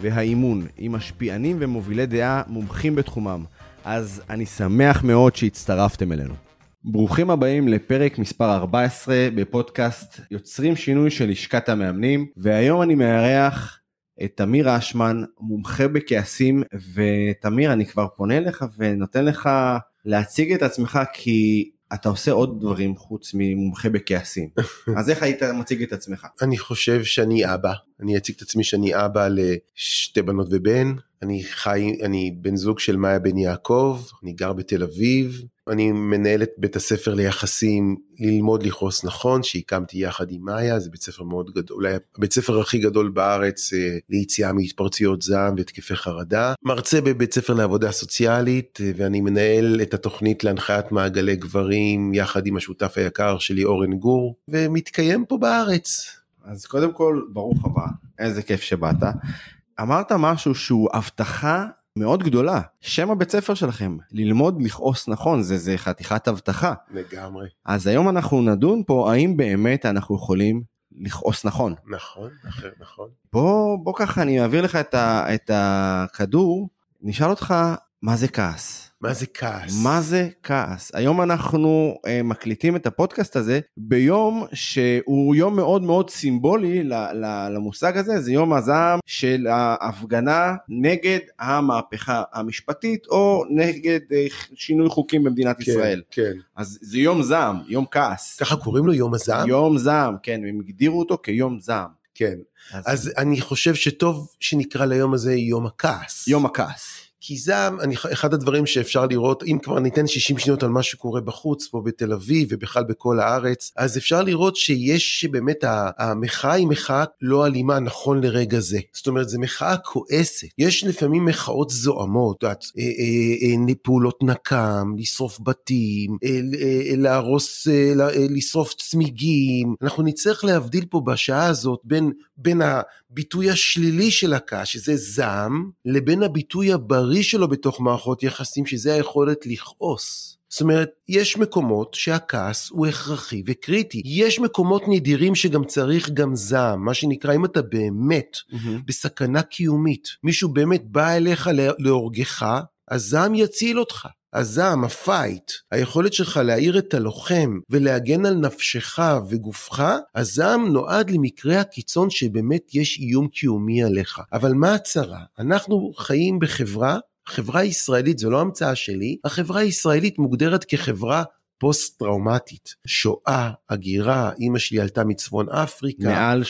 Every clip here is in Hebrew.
והאימון, עם משפיענים ומובילי דעה מומחים בתחומם. אז אני שמח מאוד שהצטרפתם אלינו. ברוכים הבאים לפרק מספר 14 בפודקאסט יוצרים שינוי של לשכת המאמנים, והיום אני מארח את תמיר אשמן, מומחה בכעסים, ותמיר, אני כבר פונה אליך ונותן לך להציג את עצמך כי אתה עושה עוד דברים חוץ ממומחה בכעסים. אז איך היית מציג את עצמך? אני חושב שאני אבא, אני אציג את עצמי שאני אבא לשתי בנות ובן, אני חי, אני בן זוג של מאיה בן יעקב, אני גר בתל אביב, אני מנהל את בית הספר ליחסים ללמוד לכעוס נכון שהקמתי יחד עם מאיה זה בית ספר מאוד גדול אולי הבית ספר הכי גדול בארץ אה, ליציאה מהתפרצויות זעם והתקפי חרדה מרצה בבית ספר לעבודה סוציאלית אה, ואני מנהל את התוכנית להנחיית מעגלי גברים יחד עם השותף היקר שלי אורן גור ומתקיים פה בארץ. אז קודם כל ברוך הבא איזה כיף שבאת. אמרת משהו שהוא הבטחה מאוד גדולה. שם הבית ספר שלכם, ללמוד לכעוס נכון, זה, זה חתיכת הבטחה. לגמרי. אז היום אנחנו נדון פה האם באמת אנחנו יכולים לכעוס נכון. נכון, נכון, נכון. בוא, בוא ככה אני אעביר לך את, ה, את הכדור, נשאל אותך מה זה כעס. מה זה כעס? מה זה כעס? היום אנחנו uh, מקליטים את הפודקאסט הזה ביום שהוא יום מאוד מאוד סימבולי ל, ל, למושג הזה, זה יום הזעם של ההפגנה נגד המהפכה המשפטית או נגד uh, שינוי חוקים במדינת כן, ישראל. כן. אז זה יום זעם, יום כעס. ככה קוראים לו יום הזעם? יום זעם, כן, הם הגדירו אותו כיום זעם. כן. אז, אז אני חושב שטוב שנקרא ליום הזה יום הכעס. יום הכעס. כי אני, אחד הדברים שאפשר לראות, אם כבר ניתן 60 שניות על מה שקורה בחוץ, פה בתל אביב ובכלל בכל הארץ, אז אפשר לראות שיש באמת, המחאה היא מחאה לא אלימה נכון לרגע זה. זאת אומרת, זו מחאה כועסת. יש לפעמים מחאות זועמות, את יודעת, אה, אה, אה, פעולות נקם, לשרוף בתים, להרוס, לשרוף צמיגים. אנחנו נצטרך להבדיל פה בשעה הזאת בין, בין הביטוי השלילי של הכעס, שזה זעם, לבין הביטוי הבריא. שלו בתוך מערכות יחסים, שזה היכולת לכעוס. זאת אומרת, יש מקומות שהכעס הוא הכרחי וקריטי. יש מקומות נדירים שגם צריך גם זעם, מה שנקרא, אם אתה באמת mm-hmm. בסכנה קיומית, מישהו באמת בא אליך להורגך, הזעם יציל אותך. הזעם, ה fight, היכולת שלך להעיר את הלוחם ולהגן על נפשך וגופך, הזעם נועד למקרה הקיצון שבאמת יש איום קיומי עליך. אבל מה הצרה? אנחנו חיים בחברה החברה הישראלית, זו לא המצאה שלי, החברה הישראלית מוגדרת כחברה פוסט טראומטית, שואה, הגירה, אימא שלי עלתה מצפון אפריקה. מעל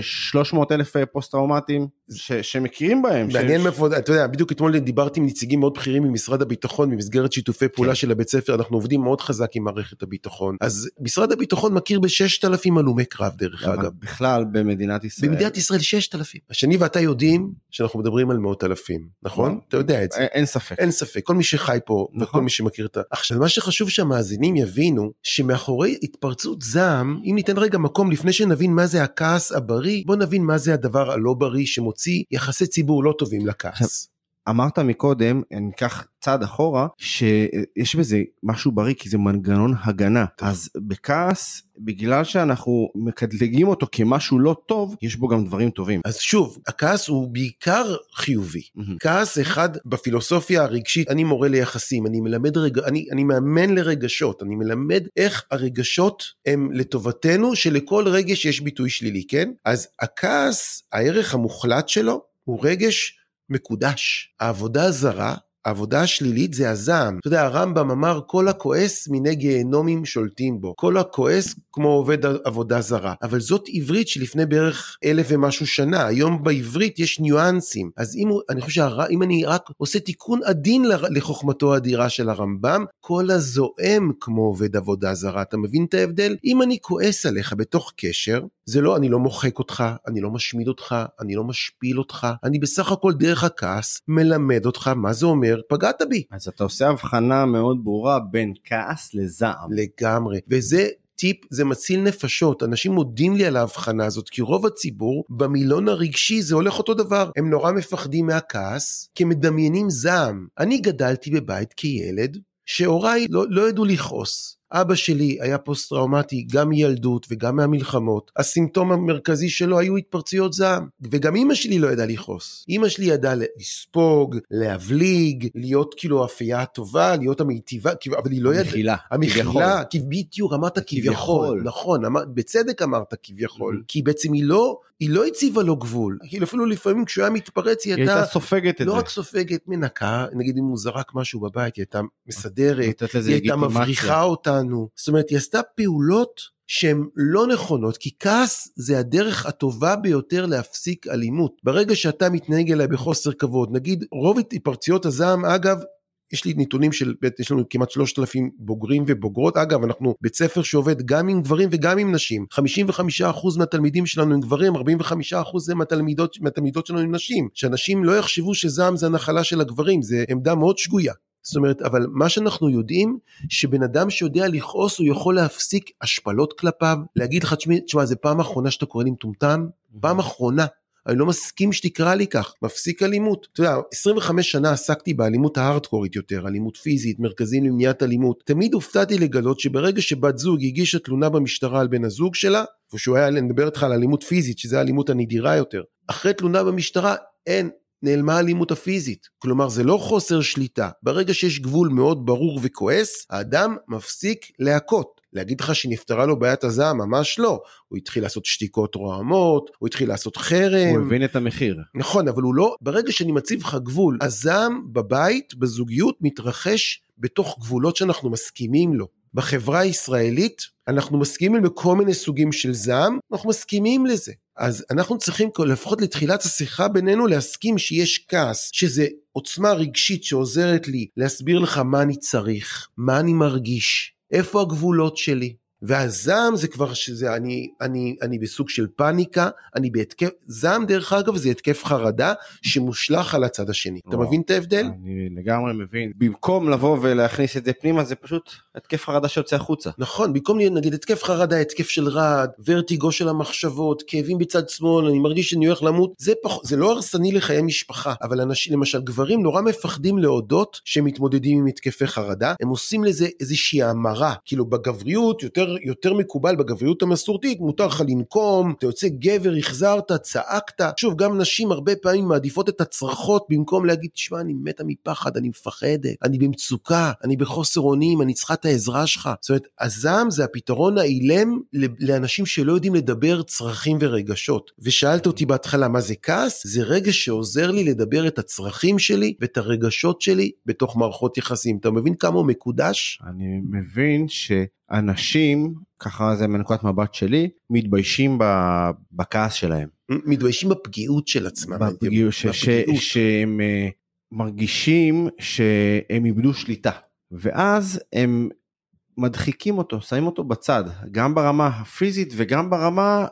300 אה, אלף אה, פוסט טראומטיים ש, שמכירים בהם. מעניין מאיפה, אתה יודע, בדיוק אתמול דיברתי עם נציגים מאוד בכירים ממשרד הביטחון במסגרת שיתופי פעולה כן. של הבית ספר, אנחנו עובדים מאוד חזק עם מערכת הביטחון. אז משרד הביטחון מכיר ב-6,000 הלומי קרב דרך אגב. בכלל במדינת ישראל. במדינת ישראל 6,000. השני ואתה יודעים שאנחנו מדברים על מאות אלפים, נכון? אתה יודע את זה. אין ספק. אין ספק, כל מי שחי פה נכון. וכל מי שמכיר את ה... עכשיו, מה שחשוב שהמאזינים יבינו, שמאחורי התפרצות זעם, אם ניתן רגע מקום לפני שנבין מה זה הכעס הבריא, בוא נבין מה זה הדבר הלא בריא שמוצא מוציא יחסי ציבור לא טובים לכעס. אמרת מקודם, אני אקח צעד אחורה, שיש בזה משהו בריא כי זה מנגנון הגנה. אז בכעס, בגלל שאנחנו מקדלגים אותו כמשהו לא טוב, יש בו גם דברים טובים. אז שוב, הכעס הוא בעיקר חיובי. Mm-hmm. כעס אחד בפילוסופיה הרגשית, אני מורה ליחסים, אני מלמד רגע, אני, אני מאמן לרגשות, אני מלמד איך הרגשות הם לטובתנו, שלכל רגש יש ביטוי שלילי, כן? אז הכעס, הערך המוחלט שלו, הוא רגש מקודש. העבודה הזרה העבודה השלילית זה הזעם. אתה יודע, הרמב"ם אמר, כל הכועס מיני גיהנומים שולטים בו. כל הכועס כמו עובד עבודה זרה. אבל זאת עברית שלפני בערך אלף ומשהו שנה. היום בעברית יש ניואנסים. אז אם, אני חושב שאם אני רק עושה תיקון עדין לחוכמתו האדירה של הרמב"ם, כל הזועם כמו עובד עבודה זרה. אתה מבין את ההבדל? אם אני כועס עליך בתוך קשר, זה לא, אני לא מוחק אותך, אני לא משמיד אותך, אני לא משפיל אותך, אני בסך הכל דרך הכעס מלמד אותך מה זה אומר, פגעת בי. אז אתה עושה הבחנה מאוד ברורה בין כעס לזעם. לגמרי, וזה טיפ זה מציל נפשות, אנשים מודים לי על ההבחנה הזאת, כי רוב הציבור במילון הרגשי זה הולך אותו דבר, הם נורא מפחדים מהכעס, כי מדמיינים זעם. אני גדלתי בבית כילד, שהוריי לא, לא ידעו לכעוס. אבא שלי היה פוסט טראומטי גם מילדות וגם מהמלחמות. הסימפטום המרכזי שלו היו התפרצויות זעם. וגם אימא שלי לא ידעה לכעוס. אימא שלי ידעה לספוג, להבליג, להיות כאילו הפיה הטובה, להיות המיטיבה, אבל היא לא ידעה... המחילה. המחילה, כי בדיוק אמרת כביכול. נכון, אמר, בצדק אמרת כביכול. כי בעצם היא לא... היא לא הציבה לו גבול, כאילו אפילו לפעמים כשהוא היה מתפרץ היא הייתה... היא הייתה סופגת את לא זה. רק סופגת, מנקה, נגיד אם הוא זרק משהו בבית, היא הייתה מסדרת, היא הייתה מבריחה אותנו, זאת אומרת היא עשתה פעולות שהן לא נכונות, כי כעס זה הדרך הטובה ביותר להפסיק אלימות. ברגע שאתה מתנהג אליי בחוסר כבוד, נגיד רוב התפרצויות הזעם, אגב, יש לי נתונים של, יש לנו כמעט 3,000 בוגרים ובוגרות, אגב אנחנו בית ספר שעובד גם עם גברים וגם עם נשים, 55% מהתלמידים שלנו הם גברים, 45% זה מהתלמידות, מהתלמידות שלנו הם נשים, שאנשים לא יחשבו שזעם זה הנחלה של הגברים, זה עמדה מאוד שגויה. זאת אומרת, אבל מה שאנחנו יודעים, שבן אדם שיודע לכעוס הוא יכול להפסיק השפלות כלפיו, להגיד לך, תשמע, זה פעם אחרונה שאתה קורא לי מטומטם, פעם אחרונה. אני לא מסכים שתקרא לי כך, מפסיק אלימות. אתה יודע, 25 שנה עסקתי באלימות ההארדקורית יותר, אלימות פיזית, מרכזים למניעת אלימות. תמיד הופתעתי לגלות שברגע שבת זוג הגישה תלונה במשטרה על בן הזוג שלה, ושהוא היה לדבר איתך על אלימות פיזית, שזה האלימות הנדירה יותר, אחרי תלונה במשטרה, אין, נעלמה האלימות הפיזית. כלומר, זה לא חוסר שליטה. ברגע שיש גבול מאוד ברור וכועס, האדם מפסיק להכות. להגיד לך שנפתרה לו בעיית הזעם, ממש לא. הוא התחיל לעשות שתיקות רועמות, הוא התחיל לעשות חרם. הוא הבין את המחיר. נכון, אבל הוא לא, ברגע שאני מציב לך גבול, הזעם בבית, בזוגיות, מתרחש בתוך גבולות שאנחנו מסכימים לו. בחברה הישראלית, אנחנו מסכימים לכל מיני סוגים של זעם, אנחנו מסכימים לזה. אז אנחנו צריכים לפחות לתחילת השיחה בינינו להסכים שיש כעס, שזה עוצמה רגשית שעוזרת לי להסביר לך מה אני צריך, מה אני מרגיש, איפה הגבולות שלי. והזעם זה כבר שזה אני אני אני בסוג של פאניקה אני בהתקף זעם דרך אגב זה התקף חרדה שמושלך על הצד השני. אתה מבין את ההבדל? אני לגמרי מבין. במקום לבוא ולהכניס את זה פנימה זה פשוט התקף חרדה שיוצא החוצה. נכון במקום נגיד התקף חרדה התקף של רעד ורטיגו של המחשבות כאבים בצד שמאל אני מרגיש שאני הולך למות זה פח, זה לא הרסני לחיי משפחה אבל אנשים למשל גברים נורא מפחדים להודות שהם מתמודדים עם התקפי חרדה הם עושים לזה איזושהי המרה. כאילו בגבריות יותר יותר מקובל בגבריות המסורתית, מותר לך לנקום, אתה יוצא גבר, החזרת, צעקת. שוב, גם נשים הרבה פעמים מעדיפות את הצרחות במקום להגיד, תשמע, אני מתה מפחד, אני מפחדת, אני במצוקה, אני בחוסר אונים, אני צריכה את העזרה שלך. זאת אומרת, הזעם זה הפתרון האילם לאנשים שלא יודעים לדבר צרכים ורגשות. ושאלת אותי בהתחלה, מה זה כעס? זה רגע שעוזר לי לדבר את הצרכים שלי ואת הרגשות שלי בתוך מערכות יחסים. אתה מבין כמה הוא מקודש? אני מבין ש... אנשים, ככה זה מנקודת מבט שלי, מתביישים בכעס שלהם. מתביישים בפגיעות של עצמם. בפגיעות, ש, בפגיעות. ש, שהם uh, מרגישים שהם איבדו שליטה, ואז הם מדחיקים אותו, שמים אותו בצד, גם ברמה הפיזית וגם ברמה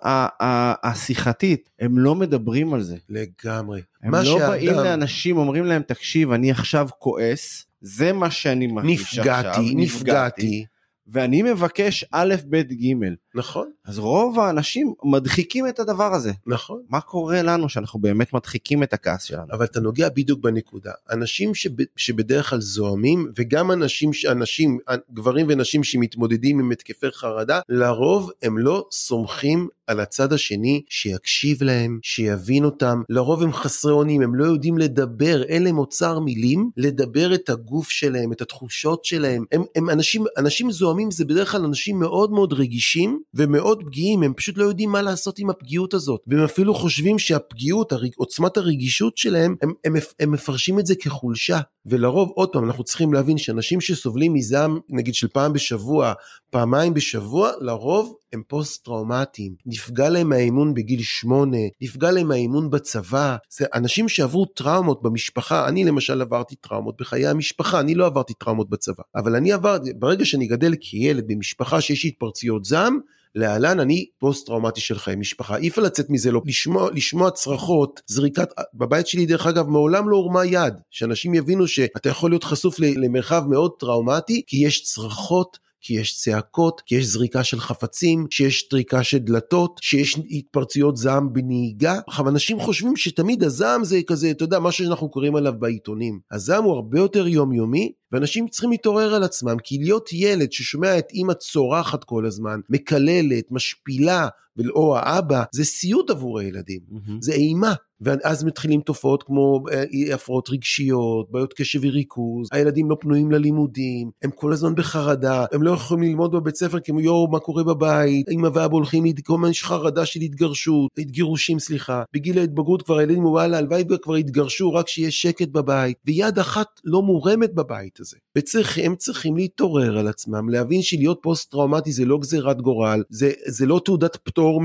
השיחתית, הם לא מדברים על זה. לגמרי. הם לא שאדם... באים לאנשים, אומרים להם, תקשיב, אני עכשיו כועס, זה מה שאני מרגיש עכשיו. נפגעתי, נפגעתי. ואני מבקש א', ב', ג'. נכון. אז רוב האנשים מדחיקים את הדבר הזה. נכון. מה קורה לנו שאנחנו באמת מדחיקים את הכעס שלנו? אבל אתה נוגע בדיוק בנקודה. אנשים שב, שבדרך כלל זוהמים, וגם אנשים, אנשים, גברים ונשים שמתמודדים עם התקפי חרדה, לרוב הם לא סומכים על הצד השני שיקשיב להם, שיבין אותם. לרוב הם חסרי אונים, הם לא יודעים לדבר, אין להם אוצר מילים, לדבר את הגוף שלהם, את התחושות שלהם. הם, הם אנשים, אנשים זוהמים זה בדרך כלל אנשים מאוד מאוד רגישים ומאוד פגיעים, הם פשוט לא יודעים מה לעשות עם הפגיעות הזאת. והם אפילו חושבים שהפגיעות, עוצמת הרגישות שלהם, הם, הם, הם מפרשים את זה כחולשה. ולרוב, עוד פעם, אנחנו צריכים להבין שאנשים שסובלים מזעם, נגיד של פעם בשבוע, פעמיים בשבוע, לרוב הם פוסט-טראומטיים. נפגע להם האמון בגיל שמונה, נפגע להם האמון בצבא. זה אנשים שעברו טראומות במשפחה, אני למשל עברתי טראומות בחיי המשפחה, אני לא עברתי טראומות בצבא. אבל אני עברתי, ברגע שאני גדל כילד במשפחה שיש התפרצויות זעם, להלן אני פוסט טראומטי של חיי משפחה. אי אפשר לצאת מזה, לא, לשמוע, לשמוע צרחות, זריקת, בבית שלי דרך אגב מעולם לא הורמה יד, שאנשים יבינו שאתה יכול להיות חשוף למרחב מאוד טראומטי, כי יש צרחות כי יש צעקות, כי יש זריקה של חפצים, שיש טריקה של דלתות, שיש התפרצויות זעם בנהיגה. עכשיו אנשים חושבים שתמיד הזעם זה כזה, אתה יודע, מה שאנחנו קוראים עליו בעיתונים. הזעם הוא הרבה יותר יומיומי, ואנשים צריכים להתעורר על עצמם, כי להיות ילד ששומע את אימא צורחת כל הזמן, מקללת, משפילה, או האבא, זה סיוט עבור הילדים, mm-hmm. זה אימה. ואז מתחילים תופעות כמו אה, הפרעות רגשיות, בעיות קשב וריכוז, הילדים לא פנויים ללימודים, הם כל הזמן בחרדה, הם לא יכולים ללמוד בבית ספר כי יואו, מה קורה בבית, אמא ואבא הולכים, כל יש חרדה של התגרשות, גירושים סליחה, בגיל ההתבגרות כבר הילדים וואלה, הלוואי וכבר התגרשו, רק שיהיה שקט בבית, ויד אחת לא מורמת בבית הזה. וצריכים, צריכים להתעורר על עצמם, להבין שלהיות פוסט טראומטי זה לא גזירת גורל, זה, זה לא תעודת פטור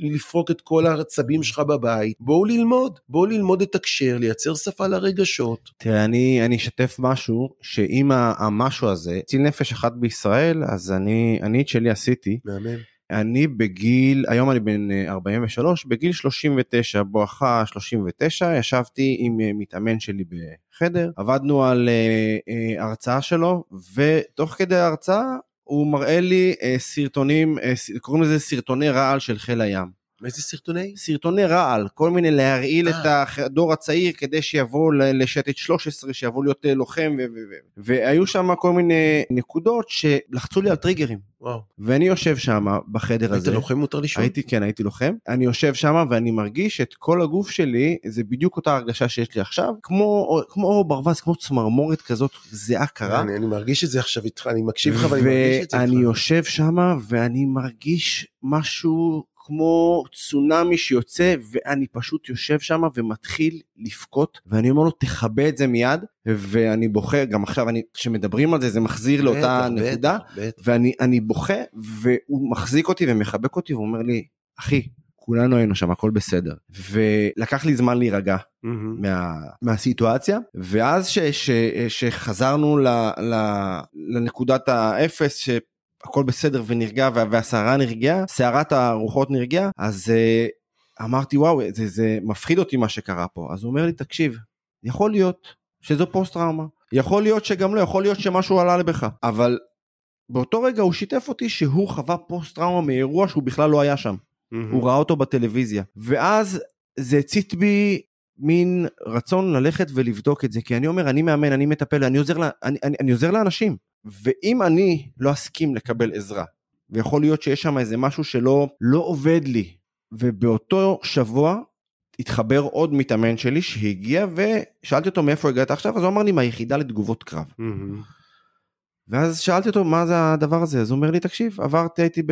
מלפרוק את כל העצבים שלך בבית, בואו ללמוד, בואו ללמוד את הקשר, לייצר שפה לרגשות. תראה, אני, אני אשתף משהו, שאם המשהו הזה, ציל נפש אחת בישראל, אז אני, אני את שלי עשיתי. מהמם. אני בגיל, היום אני בן 43, אה, בגיל 39, בואכה 39, ישבתי עם אה, מתאמן שלי בחדר, עבדנו על uh, uh, הרצאה שלו, ותוך כדי ההרצאה הוא מראה לי uh, סרטונים, קוראים לזה סרטוני רעל של חיל הים. איזה סרטוני? סרטוני רעל, כל מיני להרעיל את אה. הדור הצעיר כדי שיבוא לשטת 13, שיבוא להיות אה, לוחם, והיו שם כל מיני נקודות שלחצו לי על טריגרים. וואו. ואני יושב שם בחדר הזה. היית לוחם מותר לשאול? הייתי, כן, הייתי לוחם. אני יושב שם ואני מרגיש את כל הגוף שלי, זה בדיוק אותה הרגשה שיש לי עכשיו, כמו, כמו ברווז, כמו צמרמורת כזאת זיעה קרה. אני, אני מרגיש את זה עכשיו איתך, אני מקשיב לך ואני מרגיש את זה איתך. ואני יושב שם ואני מרגיש משהו כמו צונאמי שיוצא ואני פשוט יושב שם ומתחיל לבכות ואני אומר לו תכבה את זה מיד ואני בוכה גם עכשיו אני כשמדברים על זה זה מחזיר בטח, לאותה בטח, נקודה בטח. ואני בוכה והוא מחזיק אותי ומחבק אותי ואומר לי אחי כולנו היינו שם הכל בסדר ולקח לי זמן להירגע mm-hmm. מה, מהסיטואציה ואז ש, ש, שחזרנו ל, ל, לנקודת האפס הכל בסדר ונרגע והסערה נרגעה, סערת הרוחות נרגעה, אז uh, אמרתי וואו זה, זה מפחיד אותי מה שקרה פה, אז הוא אומר לי תקשיב, יכול להיות שזו פוסט טראומה, יכול להיות שגם לא, יכול להיות שמשהו עלה לבך, אבל באותו רגע הוא שיתף אותי שהוא חווה פוסט טראומה מאירוע שהוא בכלל לא היה שם, mm-hmm. הוא ראה אותו בטלוויזיה, ואז זה הצית בי מין רצון ללכת ולבדוק את זה, כי אני אומר, אני מאמן, אני מטפל, אני עוזר, אני, אני, אני עוזר לאנשים. ואם אני לא אסכים לקבל עזרה, ויכול להיות שיש שם איזה משהו שלא לא עובד לי, ובאותו שבוע התחבר עוד מתאמן שלי שהגיע ושאלתי אותו מאיפה הגעת עכשיו, אז הוא אמר לי מהיחידה לתגובות קרב. Mm-hmm. ואז שאלתי אותו מה זה הדבר הזה, אז הוא אומר לי תקשיב, עברתי, הייתי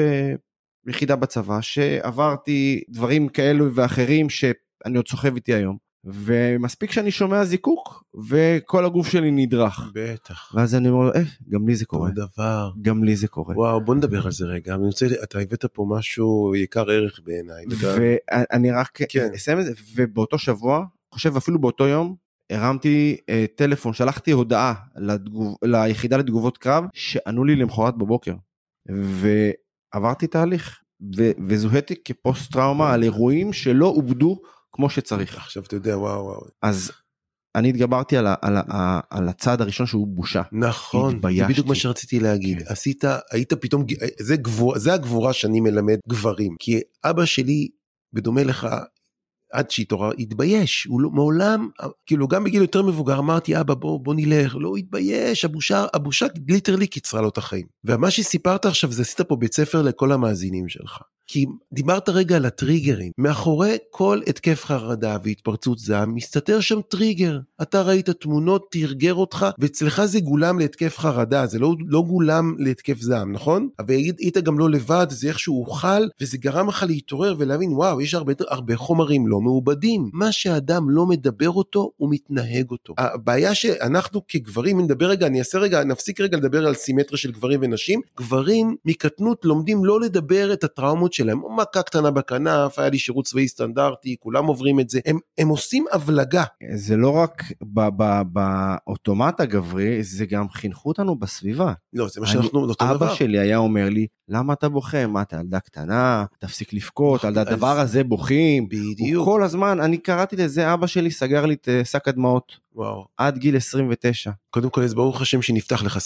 ביחידה בצבא, שעברתי דברים כאלו ואחרים שאני עוד סוחב איתי היום. ומספיק שאני שומע זיקוק וכל הגוף שלי נדרך. בטח. ואז אני אומר, אה, גם לי זה קורה. אותו דבר. גם לי זה קורה. וואו, בוא נדבר על זה רגע. אני רוצה, אתה הבאת פה משהו יקר ערך בעיניי. ואני רק כן. אסיים את זה, ובאותו שבוע, חושב אפילו באותו יום, הרמתי אה, טלפון, שלחתי הודעה לתגוב, ליחידה לתגובות קרב, שענו לי למחרת בבוקר. ועברתי תהליך, ו, וזוהיתי כפוסט טראומה על אירועים שלא עובדו כמו שצריך. עכשיו אתה יודע וואו וואו. אז אני התגברתי על, ה, על, ה, על הצד הראשון שהוא בושה. נכון, זה בדיוק מה שרציתי להגיד. כן. עשית, היית פתאום, זה, גיבור, זה הגבורה שאני מלמד גברים. כי אבא שלי, בדומה לך, עד שהתעורר, התבייש, הוא לא, מעולם, כאילו גם בגיל יותר מבוגר אמרתי אבא בוא, בוא נלך, לא התבייש, הבושה, הבושה literally קיצרה לו את החיים. ומה שסיפרת עכשיו זה עשית פה בית ספר לכל המאזינים שלך. כי דיברת רגע על הטריגרים. מאחורי כל התקף חרדה והתפרצות זעם, מסתתר שם טריגר. אתה ראית תמונות, תרגר אותך, ואצלך זה גרם להתקף חרדה, זה לא, לא גרם להתקף זעם, נכון? אבל היית גם לא לבד, זה איכשהו הוכל, וזה גרם לך להתעורר ולהבין, וואו, יש הרבה, הרבה חומרים לא מעובדים. מה שאדם לא מדבר אותו, הוא מתנהג אותו. הבעיה שאנחנו כגברים, נדבר רגע, אני אעשה רגע, נפסיק רגע לדבר על סימטריה של גברים ונשים. גברים מקטנות לומדים לא לדבר את הטראומות שלהם, מכה קטנה בכנף, היה לי שירות צבאי סטנדרטי, כולם עוברים את זה, הם, הם עושים הבלגה. זה לא רק באוטומט הגברי, זה גם חינכו אותנו בסביבה. לא, זה מה שאנחנו, אותו דבר. אבא שלי היה אומר לי, למה אתה בוכה? מה, אתה ילדה קטנה? תפסיק לבכות, על הדבר הזה בוכים. בדיוק. כל הזמן, אני קראתי לזה, אבא שלי סגר לי את אה, שק הדמעות. וואו. עד גיל 29. קודם כל, אז ברוך השם שנפתח לך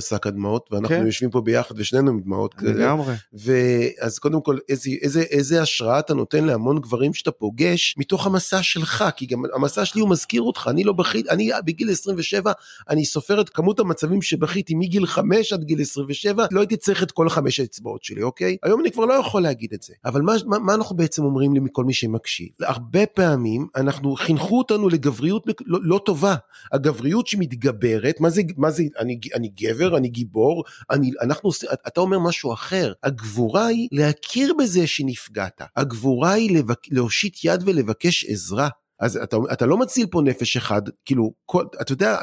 שק הדמעות, ואנחנו כן. יושבים פה ביחד ושנינו עם דמעות. לגמרי. ואז קודם כל, איזה, איזה, איזה השראה אתה נותן להמון גברים שאתה פוגש מתוך המסע שלך, כי גם המסע שלי הוא מזכיר אותך, אני לא בכיתי, אני בגיל 27, אני סופר את כמות המצבים שבכיתי מגיל 5 עד גיל 27, לא הייתי צריך את כל החמש האצבעות שלי, אוקיי? היום אני כבר לא יכול להגיד את זה. אבל מה, מה, מה אנחנו בעצם אומרים לי מכל מי שמקשיב? הרבה פעמים אנחנו, חינכו אותנו לגבריות לא, לא טובה. הגבריות שמתגברת, מה זה, מה זה, אני, אני גבר, אני גיבור, אני, אנחנו, אתה אומר משהו אחר. הגבורה היא להכיר בזה שנפגעת. הגבורה היא לבק, להושיט יד ולבקש עזרה. אז אתה, אתה לא מציל פה נפש אחד, כאילו, כל, אתה יודע,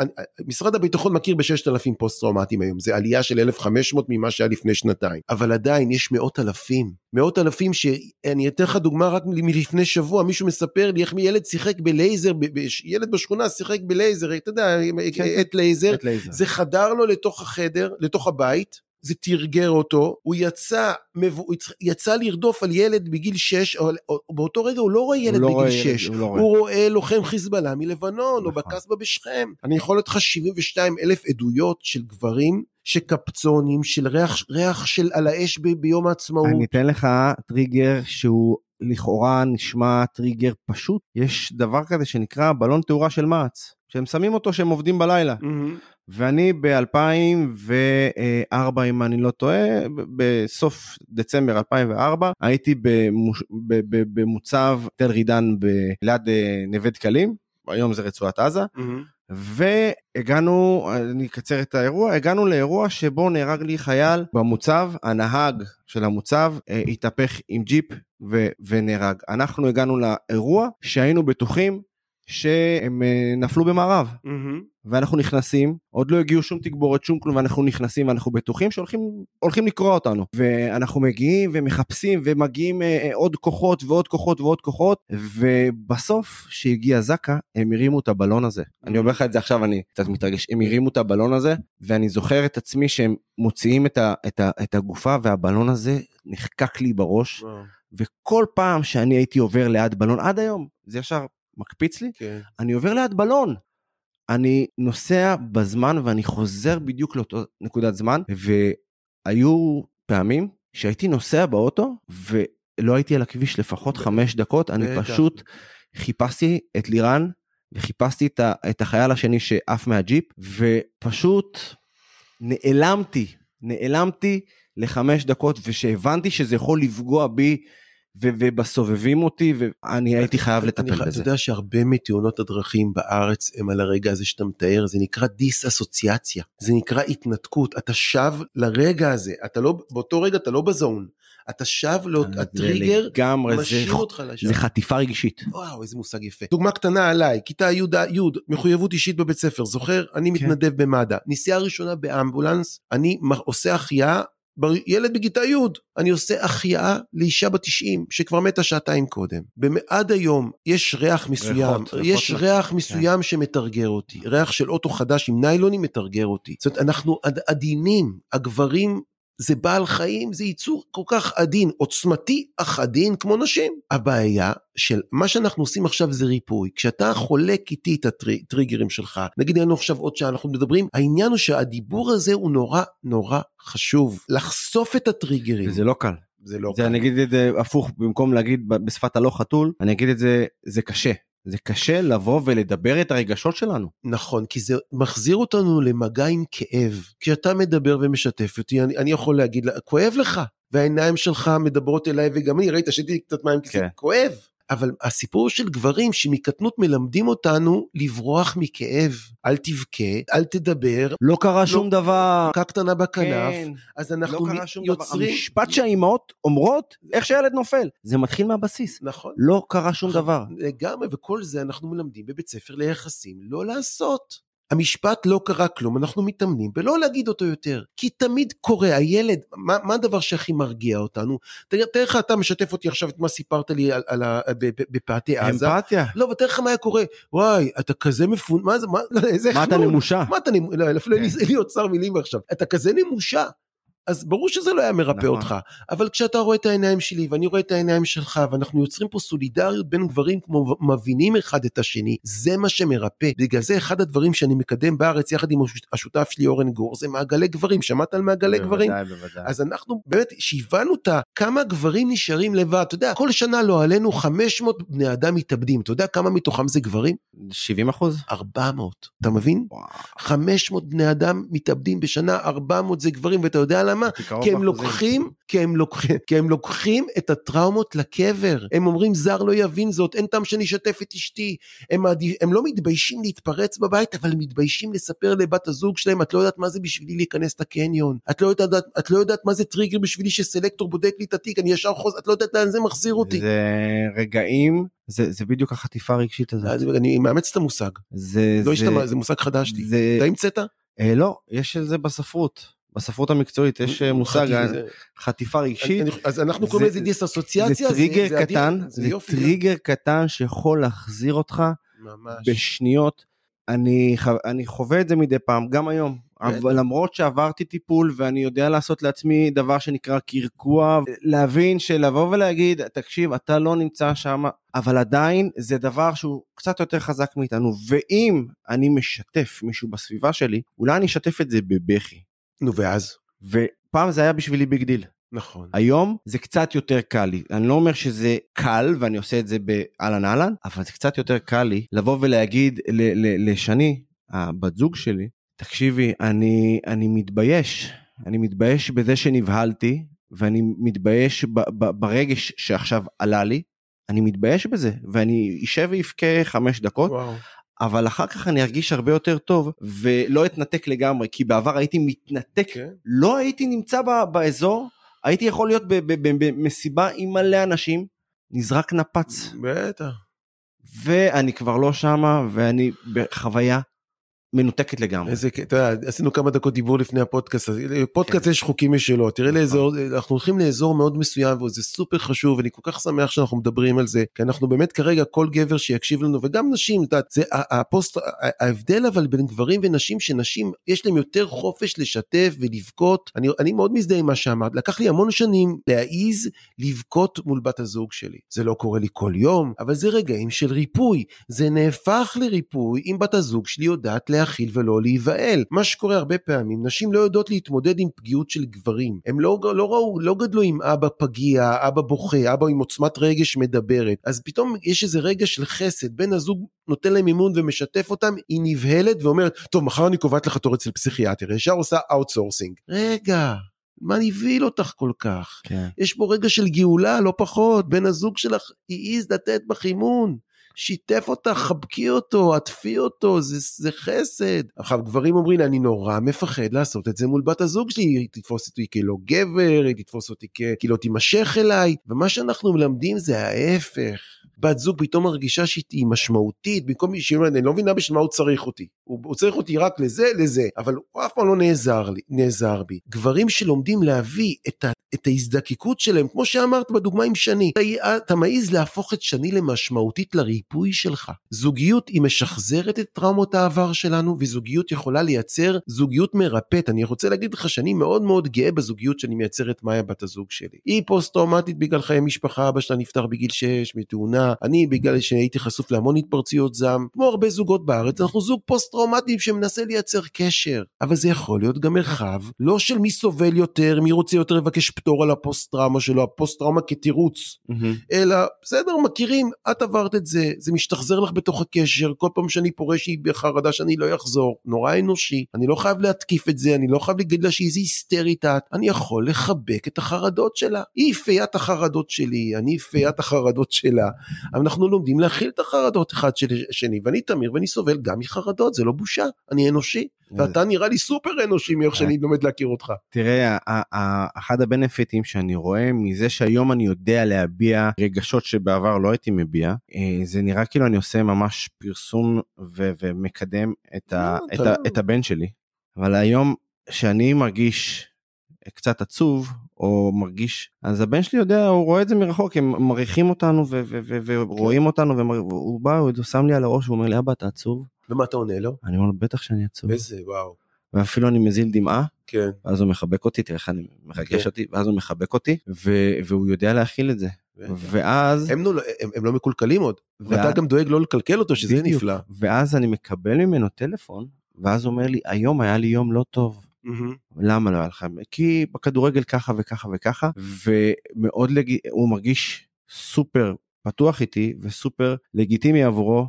משרד הביטחון מכיר בששת אלפים פוסט טראומטיים היום, זה עלייה של 1,500 ממה שהיה לפני שנתיים, אבל עדיין יש מאות אלפים, מאות אלפים שאני אתן לך דוגמה רק מלפני שבוע, מישהו מספר לי איך ילד שיחק בלייזר, ב, ב, ילד בשכונה שיחק בלייזר, אתה יודע, כן, עת לייזר, זה חדר לו לתוך החדר, לתוך הבית, זה תרגר אותו, הוא יצא, הוא יצא לרדוף על ילד בגיל 6, או, או, או באותו רגע הוא לא רואה ילד לא בגיל רואה 6, ילד, הוא, לא רואה. הוא רואה לוחם חיזבאללה מלבנון, נכון. או בקסבה בשכם. אני יכול לתת לך 72 אלף עדויות של גברים שקפצונים, של ריח, ריח של על האש ב, ביום העצמאות. אני אתן לך טריגר שהוא לכאורה נשמע טריגר פשוט, יש דבר כזה שנקרא בלון תאורה של מע"צ, שהם שמים אותו שהם עובדים בלילה. Mm-hmm. ואני ב-2004, אם אני לא טועה, בסוף דצמבר 2004, הייתי במוש... במוצב תל רידן ב... ליד אה, נווה דקלים, היום זה רצועת עזה, mm-hmm. והגענו, אני אקצר את האירוע, הגענו לאירוע שבו נהרג לי חייל במוצב, הנהג של המוצב אה, התהפך עם ג'יפ ו... ונהרג. אנחנו הגענו לאירוע שהיינו בטוחים שהם אה, נפלו במערב. Mm-hmm. ואנחנו נכנסים, עוד לא הגיעו שום תגבורת, שום כלום, ואנחנו נכנסים ואנחנו בטוחים שהולכים לקרוע אותנו. ואנחנו מגיעים ומחפשים ומגיעים אה, אה, עוד כוחות ועוד כוחות ועוד כוחות, ובסוף שהגיע זקה, הם הרימו את הבלון הזה. אני אומר לך את זה עכשיו, אני קצת מתרגש, הם הרימו את הבלון הזה, ואני זוכר את עצמי שהם מוציאים את, ה, את, ה, את הגופה, והבלון הזה נחקק לי בראש, וואו. וכל פעם שאני הייתי עובר ליד בלון, עד היום, זה ישר מקפיץ לי, כן. אני עובר ליד בלון. אני נוסע בזמן ואני חוזר בדיוק לאותו נקודת זמן, והיו פעמים שהייתי נוסע באוטו ולא הייתי על הכביש לפחות חמש דקות, אני פשוט חיפשתי את לירן וחיפשתי את, ה, את החייל השני שעף מהג'יפ, ופשוט נעלמתי, נעלמתי לחמש דקות, ושהבנתי שזה יכול לפגוע בי ובסובבים אותי ואני הייתי חייב לטפל בזה. אתה יודע שהרבה מתאונות הדרכים בארץ הם על הרגע הזה שאתה מתאר זה נקרא דיס-אסוציאציה זה נקרא התנתקות אתה שב לרגע הזה אתה לא באותו רגע אתה לא בזון. אתה שב הטריגר משאיר אותך לשם. זה חטיפה רגשית. וואו איזה מושג יפה. דוגמה קטנה עליי כיתה י' י' מחויבות אישית בבית ספר זוכר אני כן. מתנדב במד"א נסיעה ראשונה באמבולנס אני עושה החייאה ילד בכיתה י', אני עושה החייאה לאישה בת 90 שכבר מתה שעתיים קודם. עד היום יש ריח מסוים, ריחות, יש ריחות ריח כן. מסוים כן. שמתרגר אותי, ריח של אוטו חדש עם ניילונים מתרגר אותי. זאת אומרת, אנחנו עדינים, הגברים זה בעל חיים, זה ייצור כל כך עדין, עוצמתי אך עדין כמו נשים. הבעיה של מה שאנחנו עושים עכשיו זה ריפוי. כשאתה חולק איתי את הטריגרים שלך, נגיד היינו עכשיו עוד שעה אנחנו מדברים, העניין הוא שהדיבור הזה הוא נורא נורא חשוב. לחשוף את הטריגרים. וזה לא קל. זה לא זה קל. אני אגיד את זה הפוך, במקום להגיד בשפת הלא חתול, אני אגיד את זה, זה קשה. זה קשה לבוא ולדבר את הרגשות שלנו. נכון, כי זה מחזיר אותנו למגע עם כאב. כשאתה מדבר ומשתף אותי, אני, אני יכול להגיד, כואב לך, והעיניים שלך מדברות אליי, וגם אני, ראית, שתיתי קצת מים, כי זה כן. כואב. אבל הסיפור של גברים שמקטנות מלמדים אותנו לברוח מכאב. אל תבכה, אל תדבר, לא קרה שום דבר. מכה קטנה בכנף, כן, אז לא אנחנו קרה שום דבר. יוצרים... המשפט שהאימהות אומרות, איך שהילד נופל. זה מתחיל מהבסיס. נכון. לא קרה שום דבר. לגמרי, וכל זה אנחנו מלמדים בבית ספר ליחסים לא לעשות. המשפט לא קרה כלום, אנחנו מתאמנים בלא להגיד אותו יותר. כי תמיד קורה, הילד, מה, מה הדבר שהכי מרגיע אותנו? תאר לך, אתה משתף אותי עכשיו את מה סיפרת לי על, על ב- בפאתי עזה. אמפתיה. לא, ותאר לך מה היה קורה, וואי, אתה כזה מפון... מה זה, מה, לא, איזה מה אתה. נמושה? מה אתה נמושה? לא, אפילו לי- כן. אין לי אוצר מילים עכשיו. אתה כזה נמושה. אז ברור שזה לא היה מרפא נכון. אותך, אבל כשאתה רואה את העיניים שלי ואני רואה את העיניים שלך ואנחנו יוצרים פה סולידריות בין גברים כמו מבינים אחד את השני, זה מה שמרפא. בגלל זה אחד הדברים שאני מקדם בארץ יחד עם הש- השותף שלי אורן גור זה מעגלי גברים, שמעת על מעגלי גברים? בוודאי, בוודאי. אז אנחנו באמת, שהבנו את ה- כמה גברים נשארים לבד, אתה יודע, כל שנה לא עלינו 500 בני אדם מתאבדים, אתה יודע כמה מתוכם זה גברים? 70 אחוז? 400, אתה מבין? 500 בני אדם מתאבדים בשנה, 400 זה גברים, ואתה יודע למה? כי הם לוקחים, כי הם לוקחים, כי הם לוקחים את הטראומות לקבר. הם אומרים זר לא יבין זאת, אין טעם שאני אשתף את אשתי. הם, הם לא מתביישים להתפרץ בבית, אבל הם מתביישים לספר לבת הזוג שלהם, את לא יודעת מה זה בשבילי להיכנס לקניון. את לא יודעת, את לא יודעת מה זה טריגר בשבילי שסלקטור בודק לי את התיק, אני ישר חוזר, את לא יודעת לאן זה מחזיר אותי. זה רגעים, זה זה בדיוק החטיפה הרגשית הזאת. אז אני מאמץ את המושג, זה... לא זה- השתמע, זה מושג חדש לי. זה... אתה המצאת? אה, לא, יש את זה בספרות. בספרות המקצועית יש אה, מושג, אה, חטיפה רגשית. אז אנחנו קוראים לזה זה- דיסאסוציאציה. זה טריגר קטן, זה. טריגר קטן שיכול להחזיר אותך. בשניות. אני, חווה את זה מדי פעם, גם היום. בטח. אבל למרות שעברתי טיפול ואני יודע לעשות לעצמי דבר שנקרא קרקוע, להבין שלבוא ולהגיד, תקשיב, אתה לא נמצא שם, אבל עדיין זה דבר שהוא קצת יותר חזק מאיתנו, ואם אני משתף מישהו בסביבה שלי, אולי אני אשתף את זה בבכי. נו ואז? ופעם זה היה בשבילי big deal. נכון. היום זה קצת יותר קל לי. אני לא אומר שזה קל ואני עושה את זה באהלן אהלן, אבל זה קצת יותר קל לי לבוא ולהגיד לשני, הבת זוג שלי, תקשיבי, אני, אני מתבייש. אני מתבייש בזה שנבהלתי, ואני מתבייש ב- ב- ברגש שעכשיו עלה לי. אני מתבייש בזה, ואני אשב ואבכה חמש דקות, וואו. אבל אחר כך אני ארגיש הרבה יותר טוב, ולא אתנתק לגמרי, כי בעבר הייתי מתנתק כן. לא הייתי נמצא ב- באזור, הייתי יכול להיות במסיבה עם מלא אנשים, נזרק נפץ, בטח. ואני כבר לא שמה, ואני בחוויה מנותקת לגמרי. איזה, אתה יודע, עשינו כמה דקות דיבור לפני הפודקאסט, פודקאסט כן. יש חוקים משלו, תראה נכון. לאזור, אנחנו הולכים לאזור מאוד מסוים וזה סופר חשוב ואני כל כך שמח שאנחנו מדברים על זה, כי אנחנו באמת כרגע כל גבר שיקשיב לנו וגם נשים, את יודעת, זה הפוסט, ההבדל אבל בין גברים ונשים, שנשים יש להם יותר חופש לשתף ולבכות, אני, אני מאוד מזדהה עם מה שאמרת, לקח לי המון שנים להעיז לבכות מול בת הזוג שלי, זה לא קורה לי כל יום, אבל זה רגעים של ריפוי, זה נהפך לריפוי אם בת הזוג שלי יודעת להכיל ולא להיבהל. מה שקורה הרבה פעמים, נשים לא יודעות להתמודד עם פגיעות של גברים. הם לא, לא ראו, לא גדלו עם אבא פגיע, אבא בוכה, אבא עם עוצמת רגש מדברת. אז פתאום יש איזה רגע של חסד, בן הזוג נותן להם אימון ומשתף אותם, היא נבהלת ואומרת, טוב, מחר אני קובעת לך תור אצל פסיכיאטר, ישר עושה outsourcing. רגע, מה מבהיל אותך כל כך? כן. יש פה רגע של גאולה, לא פחות. בן הזוג שלך העז לתת בך אמון. שיתף אותך, חבקי אותו, עטפי אותו, זה, זה חסד. עכשיו, גברים אומרים אני נורא מפחד לעשות את זה מול בת הזוג שלי, היא תתפוס אותי כלא גבר, היא תתפוס אותי כ... כי לא תימשך אליי, ומה שאנחנו מלמדים זה ההפך. בת זוג פתאום מרגישה שהיא משמעותית, במקום שהיא אומרת, אני לא מבינה בשביל מה הוא צריך אותי. הוא, הוא צריך אותי רק לזה, לזה, אבל הוא אף פעם לא נעזר, לי, נעזר בי. גברים שלומדים להביא את, ה, את ההזדקקות שלהם, כמו שאמרת בדוגמה עם שני, אתה, אתה מעז להפוך את שני למשמעותית לריפוי שלך. זוגיות היא משחזרת את טראומות העבר שלנו, וזוגיות יכולה לייצר זוגיות מרפאת. אני רוצה להגיד לך שאני מאוד מאוד גאה בזוגיות שאני מייצר עם מאיה בת הזוג שלי. היא פוסט טראומטית בגלל חיי משפחה, אבא שלה נפטר בגיל 6 מתאונה, אני בגלל שהייתי חשוף להמון התפרצויות זעם, כמו הרבה זוגות בארץ, אנחנו זוג פוסט-טראומטי שמנסה לייצר קשר, אבל זה יכול להיות גם מרחב, לא של מי סובל יותר, מי רוצה יותר לבקש פטור על הפוסט-טראומה שלו, הפוסט-טראומה כתירוץ, מהמם. אלא בסדר, מכירים, את עברת את זה, זה משתחזר לך בתוך הקשר, כל פעם שאני פורש היא בחרדה שאני לא אחזור, נורא אנושי, אני לא חייב להתקיף את זה, אני לא חייב להגיד לה שהיא איזה היסטרית את, אני יכול לחבק את החרדות שלה. היא פיית החרדות שלי, אני פיית החרדות שלה, אנחנו לומדים להכיל את החרדות אחד של שני, ואני תמיר ואני סובל גם מחרדות, זה לא בושה, אני אנושי, ואתה נראה לי סופר אנושי מאיך שאני לומד להכיר אותך. תראה, אחד הבנפיטים שאני רואה מזה שהיום אני יודע להביע רגשות שבעבר לא הייתי מביע, אה, זה נראה כאילו אני עושה ממש פרסום ומקדם לא. את הבן שלי. אבל היום שאני מרגיש קצת עצוב או מרגיש אז הבן שלי יודע הוא רואה את זה מרחוק הם מעריכים אותנו ו- ו- ו- ורואים אותנו והוא בא הוא שם לי על הראש והוא אומר לי אבא אתה עצוב ומה אתה עונה לו? אני אומר לו בטח שאני עצוב איזה וואו. ואפילו אני מזיל דמעה כן. ואז הוא מחבק אותי, תראה איך אני מרגש כן. אותי, ואז הוא מחבק אותי, ו- והוא יודע להכיל את זה. ואז, הם, נול... הם, הם לא מקולקלים עוד, ואתה גם דואג לא לקלקל אותו שזה בדיוק. נפלא. ואז אני מקבל ממנו טלפון, ואז הוא אומר לי, היום היה לי יום לא טוב. מהמם. למה לא היה לך? כי בכדורגל ככה וככה וככה, ומאוד לג... הוא מרגיש סופר פתוח איתי וסופר לגיטימי עבורו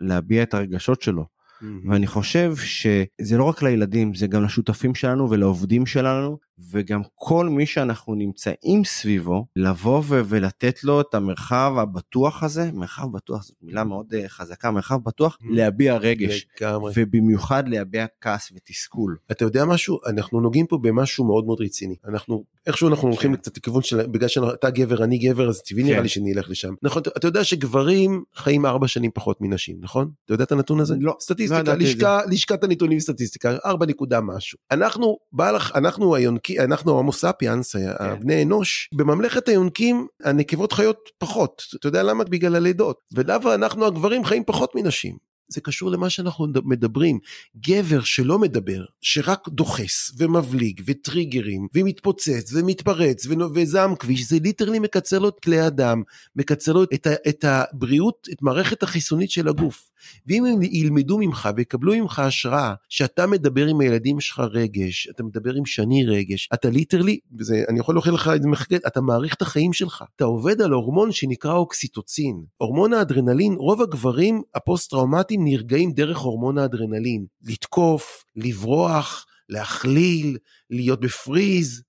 להביע את הרגשות שלו. מהמם. ואני חושב שזה לא רק לילדים, זה גם לשותפים שלנו ולעובדים שלנו, וגם כל מי שאנחנו נמצאים סביבו, לבוא ו- ולתת לו את המרחב הבטוח הזה, מרחב בטוח זאת מילה מאוד אה, חזקה, מרחב בטוח, Mm. להביע רגש, לגמרי. ובמיוחד להביע כעס ותסכול. אתה יודע משהו? אנחנו נוגעים פה במשהו מאוד מאוד רציני. אנחנו, איכשהו אנחנו הולכים כן. קצת לכיוון של, בגלל שאתה גבר, אני גבר, אז טבעי כן. נראה לי שנלך לשם. נכון, אתה- יודע שגברים חיים ארבע שנים פחות מנשים, נכון? אתה יודע את הנתון הזה? לא, לא סטטיסטיקה, את לשכה, לשכת הנתונים סטטיסטיקה, ארבע נקודה משהו. אנחנו, בעל, אנחנו היונקים, אנחנו ההומו ספיאנס, כן. הבני אנוש, בממלכת היונקים הנקבות חיות פחות. אתה יודע למה? בגלל הלידות. ולמה אנחנו הגברים חיים פחות מנשים. זה קשור למה שאנחנו מדברים. גבר שלא מדבר, שרק דוחס ומבליג וטריגרים ומתפוצץ ומתפרץ וזעם כביש, זה literally מקצר לו את כלי הדם, מקצר לו את, את הבריאות, את מערכת החיסונית של הגוף. ואם הם ילמדו ממך ויקבלו ממך השראה שאתה מדבר עם הילדים שלך רגש, אתה מדבר עם שני רגש, אתה literally, וזה, אני יכול להוכיח לך את זה מחקר, אתה מאריך את החיים שלך. אתה עובד על הורמון שנקרא אוקסיטוצין. הורמון האדרנלין, רוב הגברים הפוסט-טראומטיים נרגעים דרך הורמון האדרנלין. לתקוף, לברוח, להכליל, להיות בפריז.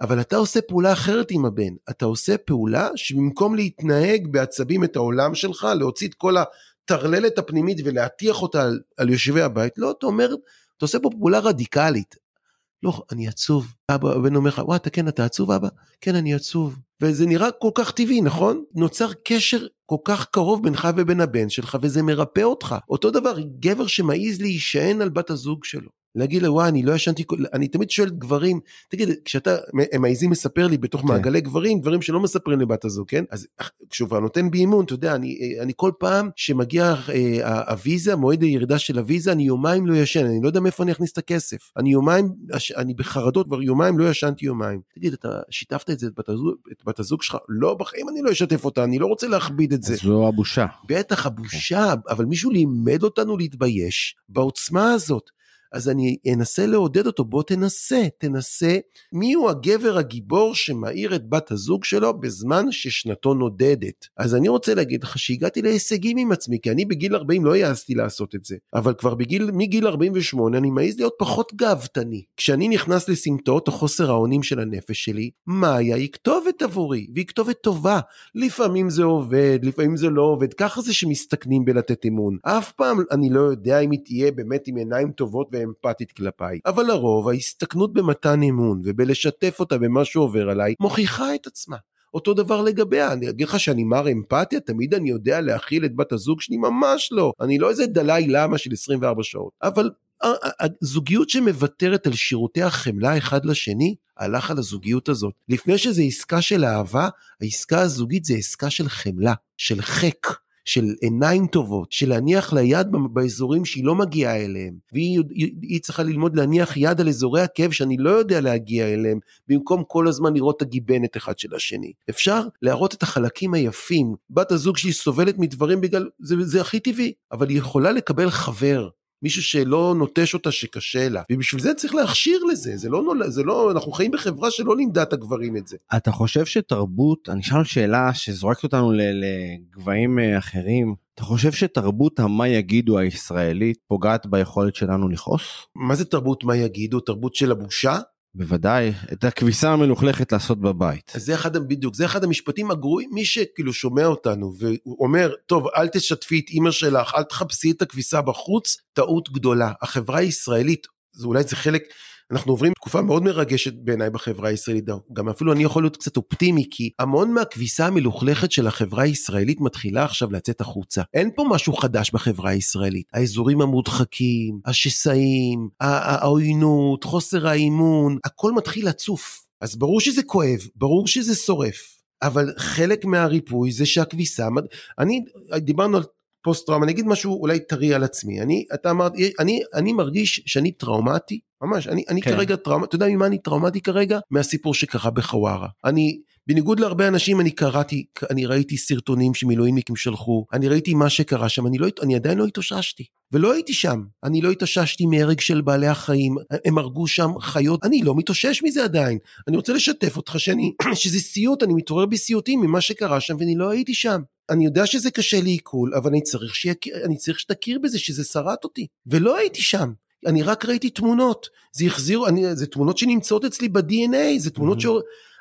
אבל אתה עושה פעולה אחרת עם הבן, אתה עושה פעולה שבמקום להתנהג בעצבים את העולם שלך, להוציא את כל הטרללת הפנימית ולהטיח אותה על, על יושבי הבית, לא, אתה אומר, אתה עושה פה פעולה רדיקלית. לא, אני עצוב. אבא, הבן אומר לך, וואי, אתה כן, אתה עצוב אבא? כן, אני עצוב. וזה נראה כל כך טבעי, נכון? נוצר קשר כל כך קרוב בינך ובין הבן שלך, וזה מרפא אותך. אותו דבר, גבר שמעז להישען על בת הזוג שלו. להגיד לה, וואי, אני לא ישנתי, כל-" אני תמיד שואל גברים, תגיד, כשאתה, הם מעזים לספר לי בתוך כן. מעגלי גברים, דברים שלא מספרים לבת הזוג, כן? אז כשהוא נותן בי אימון, אתה יודע, אני, אני כל פעם שמגיע אה, הוויזה, מועד הירידה של הוויזה, אני יומיים לא ישן, אני לא יודע מאיפה אני אכניס את הכסף. אני יומיים, אני בחרדות, כבר יומיים לא ישנתי יומיים. תגיד, אתה שיתפת את זה, את בת הזוג, את בת הזוג שלך? לא, בחיים אני לא אשתף אותה, אני לא רוצה להכביד את זה. זו הבושה. בטח הבושה, אבל מישהו לימד אותנו להתבייש בעוצמה הזאת. אז אני אנסה לעודד אותו, בוא תנסה, תנסה. מי הוא הגבר הגיבור שמאיר את בת הזוג שלו בזמן ששנתו נודדת? אז אני רוצה להגיד לך שהגעתי להישגים עם עצמי, כי אני בגיל 40 לא העזתי לעשות את זה. אבל כבר בגיל, מגיל 48 אני מעז להיות פחות גאוותני. כשאני נכנס לסמטאות או חוסר האונים של הנפש שלי, מאיה היא כתובת עבורי, והיא כתובת טובה. לפעמים זה עובד, לפעמים זה לא עובד, ככה זה שמסתכנים בלתת אמון. אף פעם אני לא יודע אם היא תהיה באמת עם עיניים טובות ואמפתית כלפיי, אבל לרוב ההסתכנות במתן אמון ובלשתף אותה במה שעובר עליי, מוכיחה את עצמה. אותו דבר לגביה, אני אגיד לך שאני מר אמפתיה, תמיד אני יודע להכיל את בת הזוג שלי, ממש לא. אני לא איזה דלאי למה של 24 שעות. אבל הזוגיות שמוותרת על שירותי החמלה אחד לשני, הלך על הזוגיות הזאת. לפני שזה עסקה של אהבה, העסקה הזוגית זה עסקה של חמלה, של חק. של עיניים טובות, של להניח לה יד באזורים שהיא לא מגיעה אליהם, והיא היא, היא צריכה ללמוד להניח יד על אזורי הכאב שאני לא יודע להגיע אליהם, במקום כל הזמן לראות את הגיבנת אחד של השני. אפשר להראות את החלקים היפים. בת הזוג שלי סובלת מדברים בגלל, זה, זה הכי טבעי, אבל היא יכולה לקבל חבר, מישהו שלא נוטש אותה שקשה לה, ובשביל זה צריך להכשיר לזה, זה לא, נול... זה לא, אנחנו חיים בחברה שלא לימדה את הגברים את זה. אתה חושב שתרבות, אני אשאל שאלה שזורקת אותנו לגבהים אה, אחרים, אתה חושב שתרבות המה יגידו הישראלית פוגעת ביכולת שלנו לכעוס? מה זה תרבות מה יגידו? תרבות של הבושה? בוודאי, את הכביסה המלוכלכת לעשות בבית. זה אחד, בדיוק, זה אחד המשפטים הגרועים, מי שכאילו שומע אותנו ואומר, טוב, אל תשתפי את אימא שלך, אל תחפשי את הכביסה בחוץ, טעות גדולה. החברה הישראלית, זה אולי זה חלק, אנחנו עוברים תקופה מאוד מרגשת בעיניי בחברה הישראלית, גם אפילו אני יכול להיות קצת אופטימי, כי המון מהכביסה המלוכלכת של החברה הישראלית מתחילה עכשיו לצאת החוצה. אין פה משהו חדש בחברה הישראלית. האזורים המודחקים, השסעים, העוינות, חוסר האימון, הכל מתחיל לצוף. אז ברור שזה כואב, ברור שזה שורף. אבל חלק מהריפוי זה שהכביסה, אני, דיברנו על פוסט טראומה, אני אגיד משהו אולי טרי על עצמי, אני, אתה אמרת, אני, אני מרגיש שאני טראומטי, ממש, אני, אני כן. כרגע טראומטי, אתה יודע ממה אני טראומטי כרגע? מהסיפור שקרה בחווארה. אני, בניגוד להרבה אנשים, אני קראתי, אני ראיתי סרטונים שמילואימניקים שלחו, אני ראיתי מה שקרה שם, אני, לא, אני עדיין לא התאוששתי. ולא הייתי שם, אני לא התאוששתי מהרג של בעלי החיים, הם הרגו שם חיות, אני לא מתאושש מזה עדיין. אני רוצה לשתף אותך שאני, שזה סיוט, אני מתעורר בסיוטים ממה שקרה שם ואני לא הייתי שם. אני יודע שזה קשה לעיכול, אבל אני צריך, שיכיר, אני צריך שתכיר בזה שזה שרט אותי. ולא הייתי שם. אני רק ראיתי תמונות. זה החזיר, אני, זה תמונות שנמצאות אצלי ב-DNA, זה תמונות mm-hmm. ש...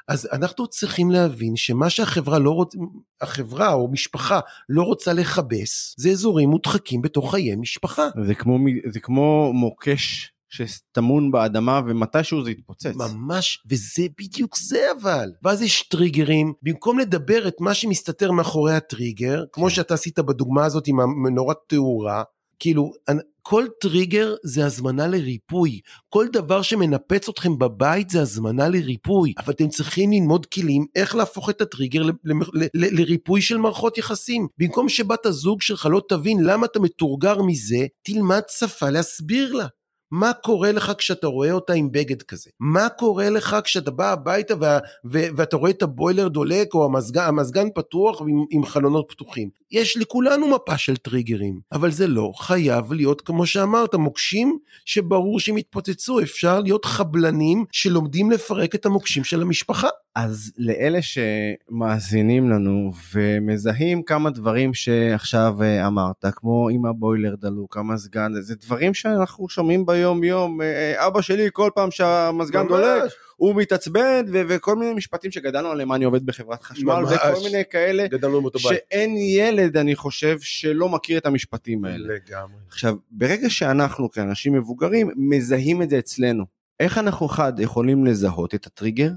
אז אנחנו צריכים להבין שמה שהחברה לא רוצה, החברה או משפחה לא רוצה לכבס, זה אזורים מודחקים בתוך חיי משפחה. זה כמו, זה כמו מוקש שטמון באדמה ומתישהו זה יתפוצץ. ממש, וזה בדיוק זה אבל. ואז יש טריגרים, במקום לדבר את מה שמסתתר מאחורי הטריגר, כמו כן. שאתה עשית בדוגמה הזאת עם המנורת תאורה, כאילו, כל טריגר זה הזמנה לריפוי. כל דבר שמנפץ אתכם בבית זה הזמנה לריפוי. אבל אתם צריכים ללמוד כלים איך להפוך את הטריגר לריפוי של מערכות יחסים. במקום שבת הזוג שלך לא תבין למה אתה מתורגר מזה, תלמד שפה להסביר לה. מה קורה לך כשאתה רואה אותה עם בגד כזה? מה קורה לך כשאתה בא הביתה וה, ו, ואתה רואה את הבוילר דולק או המזגן, המזגן פתוח עם, עם חלונות פתוחים? יש לכולנו מפה של טריגרים, אבל זה לא חייב להיות כמו שאמרת, מוקשים שברור שהם יתפוצצו, אפשר להיות חבלנים שלומדים לפרק את המוקשים של המשפחה. אז לאלה שמאזינים לנו ומזהים כמה דברים שעכשיו אה, אמרת, כמו אם הבוילר דלוק, המזגן, זה דברים שאנחנו שומעים ביום יום, אה, אה, אבא שלי כל פעם שהמזגן דולק, הוא מתעצבן ו- וכל מיני משפטים שגדלנו עליהם, אני עובד בחברת חשמל, ממש. וכל מיני כאלה, שאין ילד אני חושב שלא מכיר את המשפטים האלה. לגמרי. עכשיו, ברגע שאנחנו כאנשים מבוגרים מזהים את זה אצלנו, איך אנחנו אחד יכולים לזהות את הטריגר?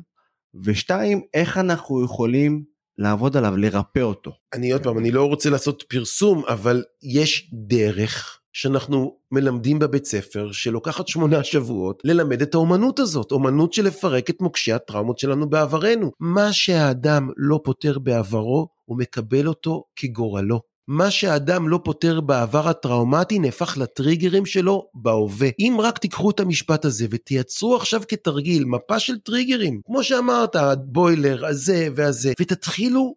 ושתיים, איך אנחנו יכולים לעבוד עליו, לרפא אותו. אני עוד פעם, אני לא רוצה לעשות פרסום, אבל יש דרך שאנחנו מלמדים בבית ספר, שלוקחת שמונה שבועות, ללמד את האומנות הזאת, אומנות של לפרק את מוקשי הטראומות שלנו בעברנו. מה שהאדם לא פותר בעברו, הוא מקבל אותו כגורלו. מה שהאדם לא פותר בעבר הטראומטי נהפך לטריגרים שלו בהווה. אם רק תיקחו את המשפט הזה ותייצרו עכשיו כתרגיל מפה של טריגרים, כמו שאמרת, הבוילר, הזה והזה, ותתחילו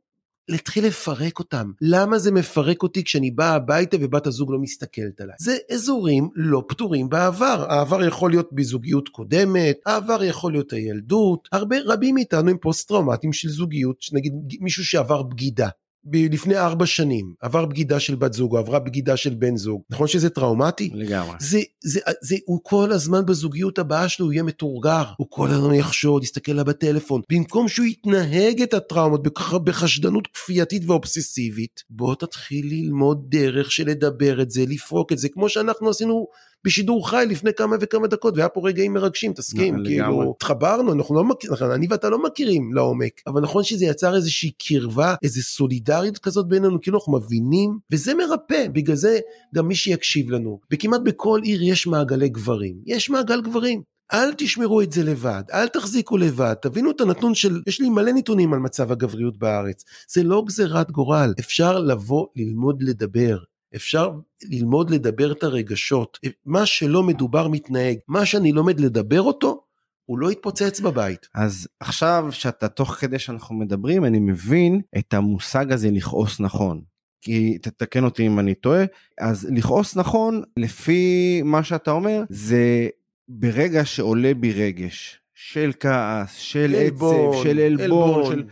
להתחיל לפרק אותם. למה זה מפרק אותי כשאני בא הביתה ובת הזוג לא מסתכלת עליי? זה אזורים לא פתורים בעבר. העבר יכול להיות בזוגיות קודמת, העבר יכול להיות הילדות. הרבה, רבים מאיתנו הם פוסט טראומטיים של זוגיות, נגיד מישהו שעבר בגידה. לפני ארבע שנים עבר בגידה של בת זוג או עברה בגידה של בן זוג נכון שזה טראומטי? לגמרי. זה, זה, זה, הוא כל הזמן בזוגיות הבאה שלו יהיה מתורגר הוא כל הזמן יחשוד יסתכל לה בטלפון במקום שהוא יתנהג את הטראומות בחשדנות כפייתית ואובססיבית בוא תתחיל ללמוד דרך של לדבר את זה לפרוק את זה כמו שאנחנו עשינו בשידור חי לפני כמה וכמה דקות והיה פה רגעים מרגשים תסכים כאילו התחברנו אנחנו לא מכירים נכון, אני ואתה לא מכירים לעומק אבל נכון שזה יצר איזושהי קרבה איזה סולידריות כזאת בינינו כאילו אנחנו מבינים וזה מרפא בגלל זה גם מי שיקשיב לנו וכמעט בכל עיר יש מעגלי גברים יש מעגל גברים אל תשמרו את זה לבד, אל תחזיקו לבד, תבינו את הנתון של, יש לי מלא נתונים על מצב הגבריות בארץ. זה לא גזירת גורל, אפשר לבוא ללמוד לדבר. אפשר ללמוד לדבר את הרגשות. מה שלא מדובר מתנהג. מה שאני לומד לדבר אותו, הוא לא יתפוצץ בבית. אז עכשיו שאתה תוך כדי שאנחנו מדברים אני מבין את המושג הזה לכעוס נכון. כי תתקן אותי אם אני טועה אז לכעוס נכון לפי מה שאתה אומר זה ברגע שעולה בי רגש של כעס של עצב של עלבון, של...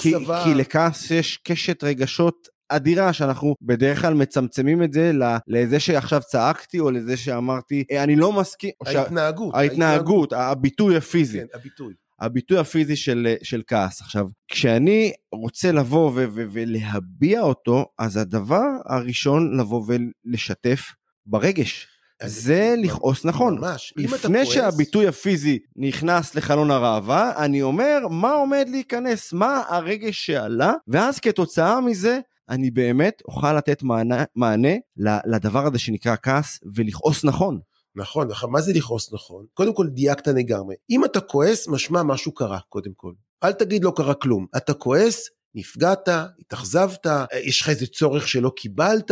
כי, אכזבה. כי לכעס יש קשת רגשות אדירה שאנחנו בדרך כלל מצמצמים את זה לזה שעכשיו צעקתי או לזה שאמרתי "אה, אני לא מסכים. ההתנהגות. ההתנהגות, הביטוי הפיזי, כן, הביטוי. הביטוי הפיזי של, של כעס. עכשיו, כשאני רוצה לבוא ו- ו- ולהביע אותו, אז הדבר הראשון לבוא ולשתף ברגש. זה לכעוס נכון. ממש. לפני שהביטוי הפיזי נכנס לחלון הראווה, אני אומר מה עומד להיכנס, מה הרגש שעלה, ואז כתוצאה מזה אני באמת אוכל לתת מענה, מענה לדבר הזה שנקרא כעס ולכעוס נכון. נכון, עכשיו מה זה לכעוס נכון? קודם כל דייקת לגמרי. אם אתה כועס, משמע משהו קרה, קודם כל. אל תגיד לא קרה כלום. אתה כועס, נפגעת, התאכזבת, יש לך איזה צורך שלא קיבלת.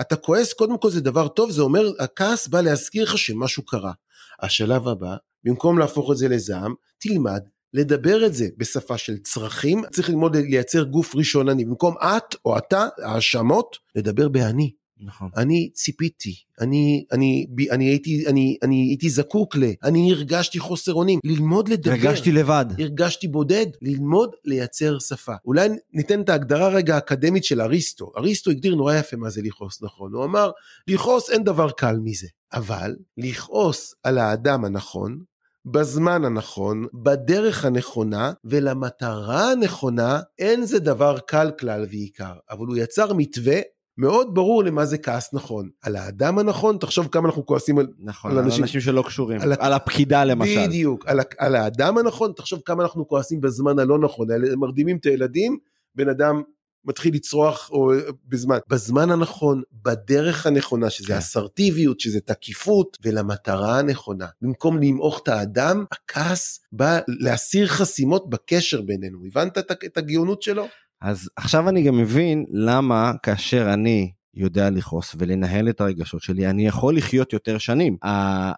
אתה כועס, קודם כל זה דבר טוב, זה אומר, הכעס בא להזכיר לך שמשהו קרה. השלב הבא, במקום להפוך את זה לזעם, תלמד לדבר את זה בשפה של צרכים, צריך ללמוד לייצר גוף ראשון אני, במקום את או אתה, האשמות, לדבר באני. נכון. אני ציפיתי, אני, אני, בי- אני, הייתי, אני, אני הייתי זקוק ל, אני הרגשתי חוסר אונים, ללמוד לדבר. הרגשתי לבד. הרגשתי בודד, ללמוד לייצר שפה. אולי ניתן את ההגדרה רגע האקדמית של אריסטו. אריסטו הגדיר נורא יפה מה זה לכעוס נכון. הוא אמר, לכעוס אין דבר קל מזה. אבל לכעוס על האדם הנכון, בזמן הנכון, בדרך הנכונה ולמטרה הנכונה, אין זה דבר קל כלל ועיקר. אבל הוא יצר מתווה מאוד ברור למה זה כעס נכון. על האדם הנכון, תחשוב כמה אנחנו כועסים על... נכון, על על אנשים- אנשים שלא קשורים. על על הפקידה למשל. בדיוק, על, על האדם הנכון, תחשוב כמה אנחנו כועסים בזמן הלא נכון, מרדימים את הילדים, בן אדם מתחיל לצרוח או, בזמן, בזמן הנכון, בדרך הנכונה, שזה כן. אסרטיביות, שזה תקיפות, ולמטרה הנכונה. במקום למעוך את האדם, הכעס בא להסיר חסימות בקשר בינינו. הבנת את, את הגאונות שלו? אז עכשיו אני גם מבין למה כאשר אני יודע לכעוס ולנהל את הרגשות שלי, אני יכול לחיות יותר שנים.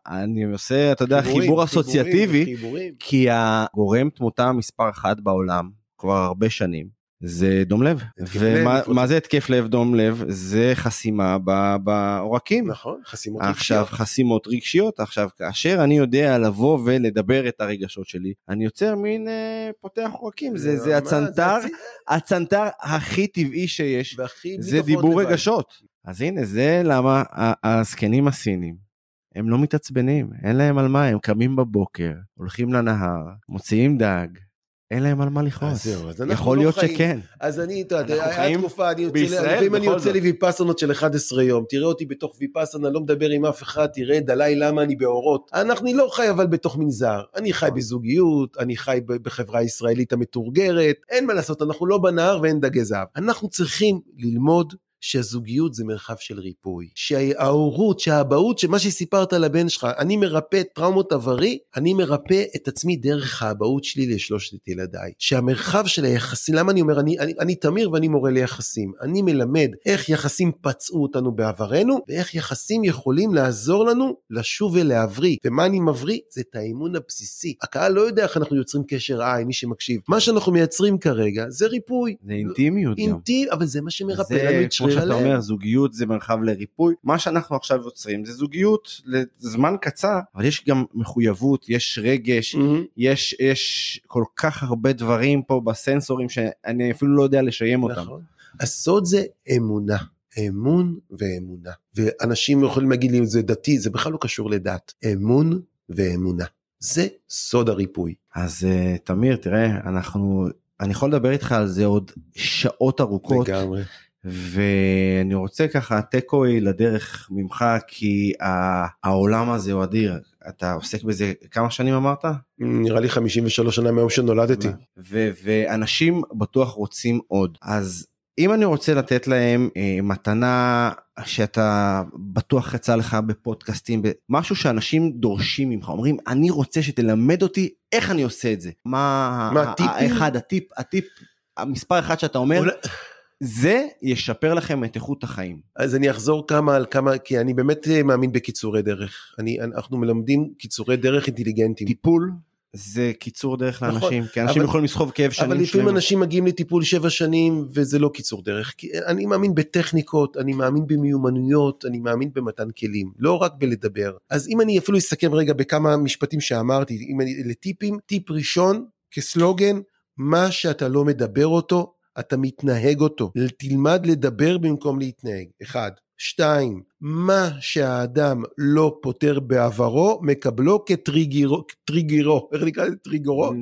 אני עושה, אתה יודע, חיבור אסוציאטיבי. כי הגורם תמותה מספר אחת בעולם, כבר הרבה שנים, זה דום לב. ומה מה זה התקף לב דום לב? זה חסימה בעורקים. נכון, חסימות עכשיו רגשיות. חסימות רגשיות עכשיו כאשר אני יודע לבוא ולדבר את הרגשות שלי אני יוצר מין אה, פותח עורקים זה זה הצנתר הצנתר הכי טבעי שיש זה דיבור. רגשות אז הנה זה למה הזקנים הסינים הם לא מתעצבנים אין להם על מה הם קמים בבוקר הולכים לנהר מוציאים דג אין להם על מה אז לכעוס זהו, אז אנחנו יכול לא להיות. שכן אז אני, אתה יודע, היה חיים תקופה, אני יוצא, לפעמים אני יוצא. לי ויפאסנות של 11 יום, תראה אותי בתוך ויפאסנה, לא מדבר עם אף אחד, תראה דלאי למה אני באורות. אנחנו אני לא חי אבל בתוך מנזר, אני חי בזוגיות, אני חי בחברה הישראלית המתורגרת, אין מה לעשות, אנחנו לא בנהר ואין דגי זהב. אנחנו צריכים ללמוד שהזוגיות זה מרחב של ריפוי, שההורות, שהאבהות, שמה שסיפרת לבן שלך, אני מרפא טראומות עברי, אני מרפא את עצמי דרך האבהות שלי לשלושת ילדיי. שהמרחב של היחסים, למה אני אומר, אני, אני, אני תמיר ואני מורה ליחסים, אני מלמד איך יחסים פצעו אותנו בעברנו, ואיך יחסים יכולים לעזור לנו לשוב ולהבריא. ומה אני מבריא? זה את האמון הבסיסי. הקהל לא יודע איך אנחנו יוצרים קשר עין, מי שמקשיב. מה שאנחנו מייצרים כרגע זה ריפוי. זה אינטימיות גם. אינטימי, אבל זה מה שמרפא זה לנו את כמו שריר שאתה. אומר זוגיות זה מרחב לריפוי מה שאנחנו עכשיו יוצרים זה זוגיות לזמן קצר אבל יש גם מחויבות יש רגש מהמם. יש יש כל כך הרבה דברים פה בסנסורים שאני אפילו לא יודע לשיים אותם. נכון. הסוד זה אמונה. אמון ואמונה. ואנשים יכולים להגיד לי זה דתי, זה בכלל לא קשור לדת. אמון ואמונה. זה סוד הריפוי. אז uh, תמיר תראה אנחנו אני יכול לדבר איתך על זה עוד שעות ארוכות לגמרי. ואני רוצה ככה טקווי לדרך ממך כי העולם הזה הוא אדיר אתה עוסק בזה כמה שנים אמרת? נראה לי 53 שנה מהיום שנולדתי. ואנשים בטוח רוצים עוד אז אם אני רוצה לתת להם אה, מתנה שאתה בטוח יצא לך בפודקאסטים, משהו שאנשים דורשים ממך, אומרים, אני רוצה שתלמד אותי איך אני עושה את זה. מה, מה הטיפים? האחד, הטיפ, הטיפ, המספר אחד שאתה אומר, אולי- זה ישפר לכם את איכות החיים. אז אני אחזור כמה על כמה, כי אני באמת אה, מאמין בקיצורי דרך. אני, אנחנו מלמדים קיצורי דרך אינטליגנטיים. טיפול זה קיצור דרך נכון, לאנשים, כי אנשים אבל- יכולים לסחוב כאב שנים אבל לפעמים. אנשים מגיעים לטיפול שבע שנים וזה לא קיצור דרך. כי אני מאמין בטכניקות, אני מאמין במיומנויות, אני מאמין במתן כלים, לא רק בלדבר. אז אם אני אפילו אסכם רגע בכמה משפטים שאמרתי, אם אני, לטיפים, טיפ ראשון כסלוגן, מה שאתה לא מדבר אותו, אתה מתנהג אותו. תלמד לדבר במקום להתנהג. אחד. שתיים, מה שהאדם לא פותר בעברו, מקבלו כטריגרו, טריגרו, איך נקרא לזה? טריגרו?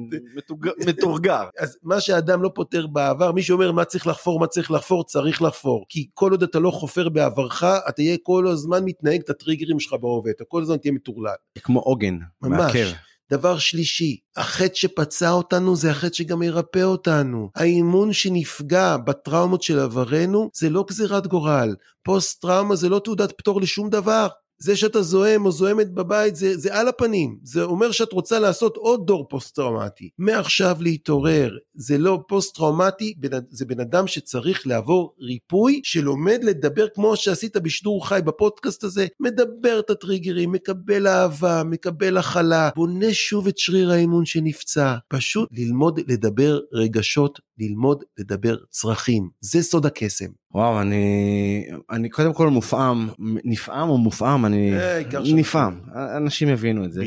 מתורגר. אז מה שהאדם לא פותר בעבר, מי שאומר מה צריך לחפור, מה צריך לחפור, צריך לחפור. כי כל עוד אתה לא חופר בעברך, אתה תהיה כל הזמן מתנהג את הטריגרים שלך בהווה, אתה כל הזמן תהיה מטורלל. כמו עוגן, ממש. דבר שלישי, החטא שפצע אותנו זה החטא שגם ירפא אותנו. האמון שנפגע בטראומות של עברנו זה לא גזירת גורל. פוסט טראומה זה לא תעודת פטור לשום דבר. זה שאתה זועם או זועמת בבית זה, זה על הפנים. זה אומר שאת רוצה לעשות עוד דור פוסט טראומטי. מעכשיו להתעורר. זה לא פוסט טראומטי, בן- זה בן אדם שצריך לעבור ריפוי, שלומד לדבר כמו שעשית בשידור חי בפודקאסט הזה, מדבר את הטריגרים, מקבל אהבה, מקבל הכלה, בונה שוב את שריר האמון שנפצע. פשוט ללמוד לדבר רגשות, ללמוד לדבר צרכים. זה סוד הקסם. וואו, אני, אני קודם כל מופעם, נפעם או מופעם, אני אה, נפעם, אנשים יבינו את זה.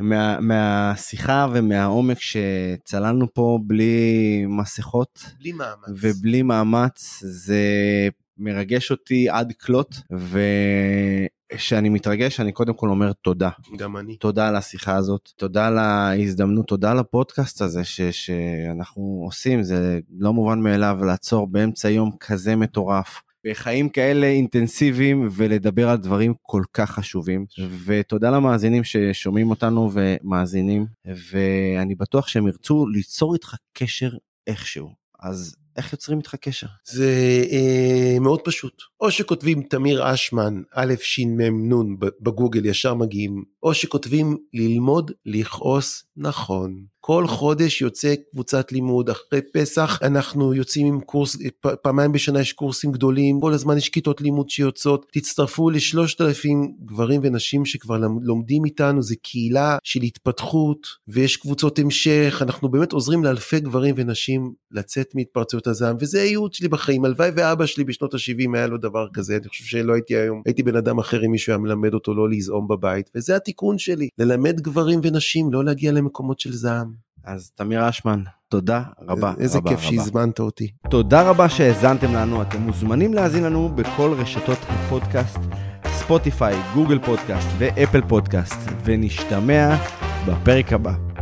מה, מהשיחה ומהעומק שצללנו פה בלי מסכות בלי מאמץ. ובלי מאמץ, זה מרגש אותי עד כלות, וכשאני מתרגש אני קודם כל אומר תודה. גם אני. תודה על השיחה הזאת, תודה על ההזדמנות, תודה על הפודקאסט הזה ש, שאנחנו עושים, זה לא מובן מאליו לעצור באמצע יום כזה מטורף. בחיים כאלה אינטנסיביים ולדבר על דברים כל כך חשובים ותודה למאזינים ששומעים אותנו ומאזינים ואני בטוח שהם ירצו ליצור איתך קשר איכשהו אז איך יוצרים איתך קשר? זה אה, מאוד פשוט. או שכותבים תמיר אשמן, א' ש' מ' נ' בגוגל ישר מגיעים, או שכותבים ללמוד לכעוס נכון. כל חודש יוצא קבוצת לימוד, אחרי פסח אנחנו יוצאים עם קורס, פעמיים בשנה יש קורסים גדולים, כל הזמן יש כיתות לימוד שיוצאות, תצטרפו לשלושת אלפים גברים ונשים שכבר לומדים איתנו, זה קהילה של התפתחות, ויש קבוצות המשך, אנחנו באמת עוזרים לאלפי גברים ונשים לצאת מהתפרצויות הזעם, וזה הייעוד שלי בחיים, הלוואי ואבא שלי בשנות ה-70 היה לו דבר כזה, אני חושב שלא הייתי היום, הייתי בן אדם אחר אם מישהו היה מלמד אותו לא לזעום בבית, וזה התיקון שלי, ללמד גברים ונשים לא להגיע למקומות של זעם. אז תמיר אשמן, תודה רבה. איזה רבה, כיף רבה. שהזמנת אותי. תודה רבה שהאזנתם לנו, אתם מוזמנים להאזין לנו בכל רשתות הפודקאסט, ספוטיפיי, גוגל פודקאסט ואפל פודקאסט, ונשתמע בפרק הבא.